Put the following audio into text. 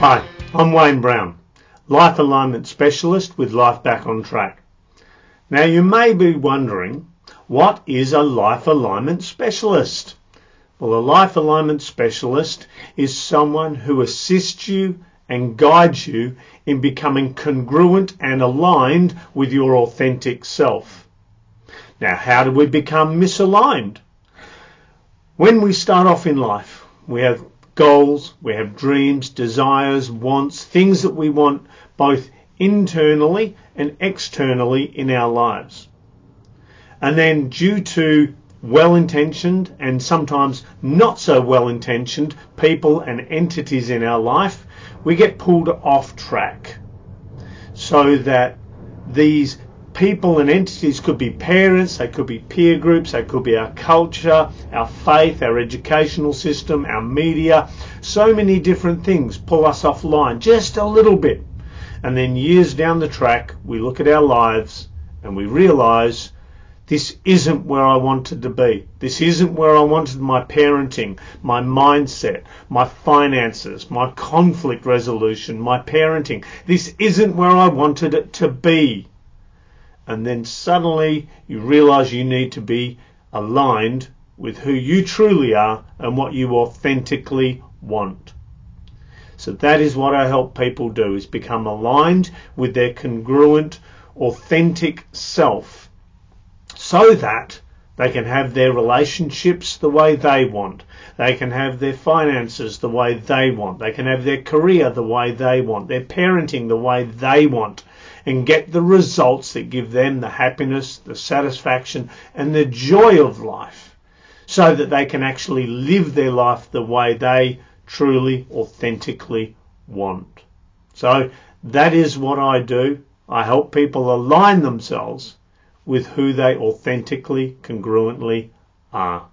Hi, I'm Wayne Brown, Life Alignment Specialist with Life Back on Track. Now you may be wondering, what is a Life Alignment Specialist? Well, a Life Alignment Specialist is someone who assists you and guides you in becoming congruent and aligned with your authentic self. Now, how do we become misaligned? When we start off in life, we have goals, we have dreams, desires, wants, things that we want both internally and externally in our lives. And then due to well-intentioned and sometimes not so well-intentioned people and entities in our life, we get pulled off track so that these people and entities could be parents, they could be peer groups, they could be our culture, our faith, our educational system, our media. So many different things pull us offline just a little bit. And then years down the track, we look at our lives and we realize this isn't where I wanted to be. This isn't where I wanted my parenting, my mindset, my finances, my conflict resolution, my parenting. This isn't where I wanted it to be and then suddenly you realize you need to be aligned with who you truly are and what you authentically want. So that is what I help people do is become aligned with their congruent, authentic self so that they can have their relationships the way they want. They can have their finances the way they want. They can have their career the way they want. Their parenting the way they want and get the results that give them the happiness, the satisfaction, and the joy of life so that they can actually live their life the way they truly, authentically want. So that is what I do. I help people align themselves with who they authentically, congruently are.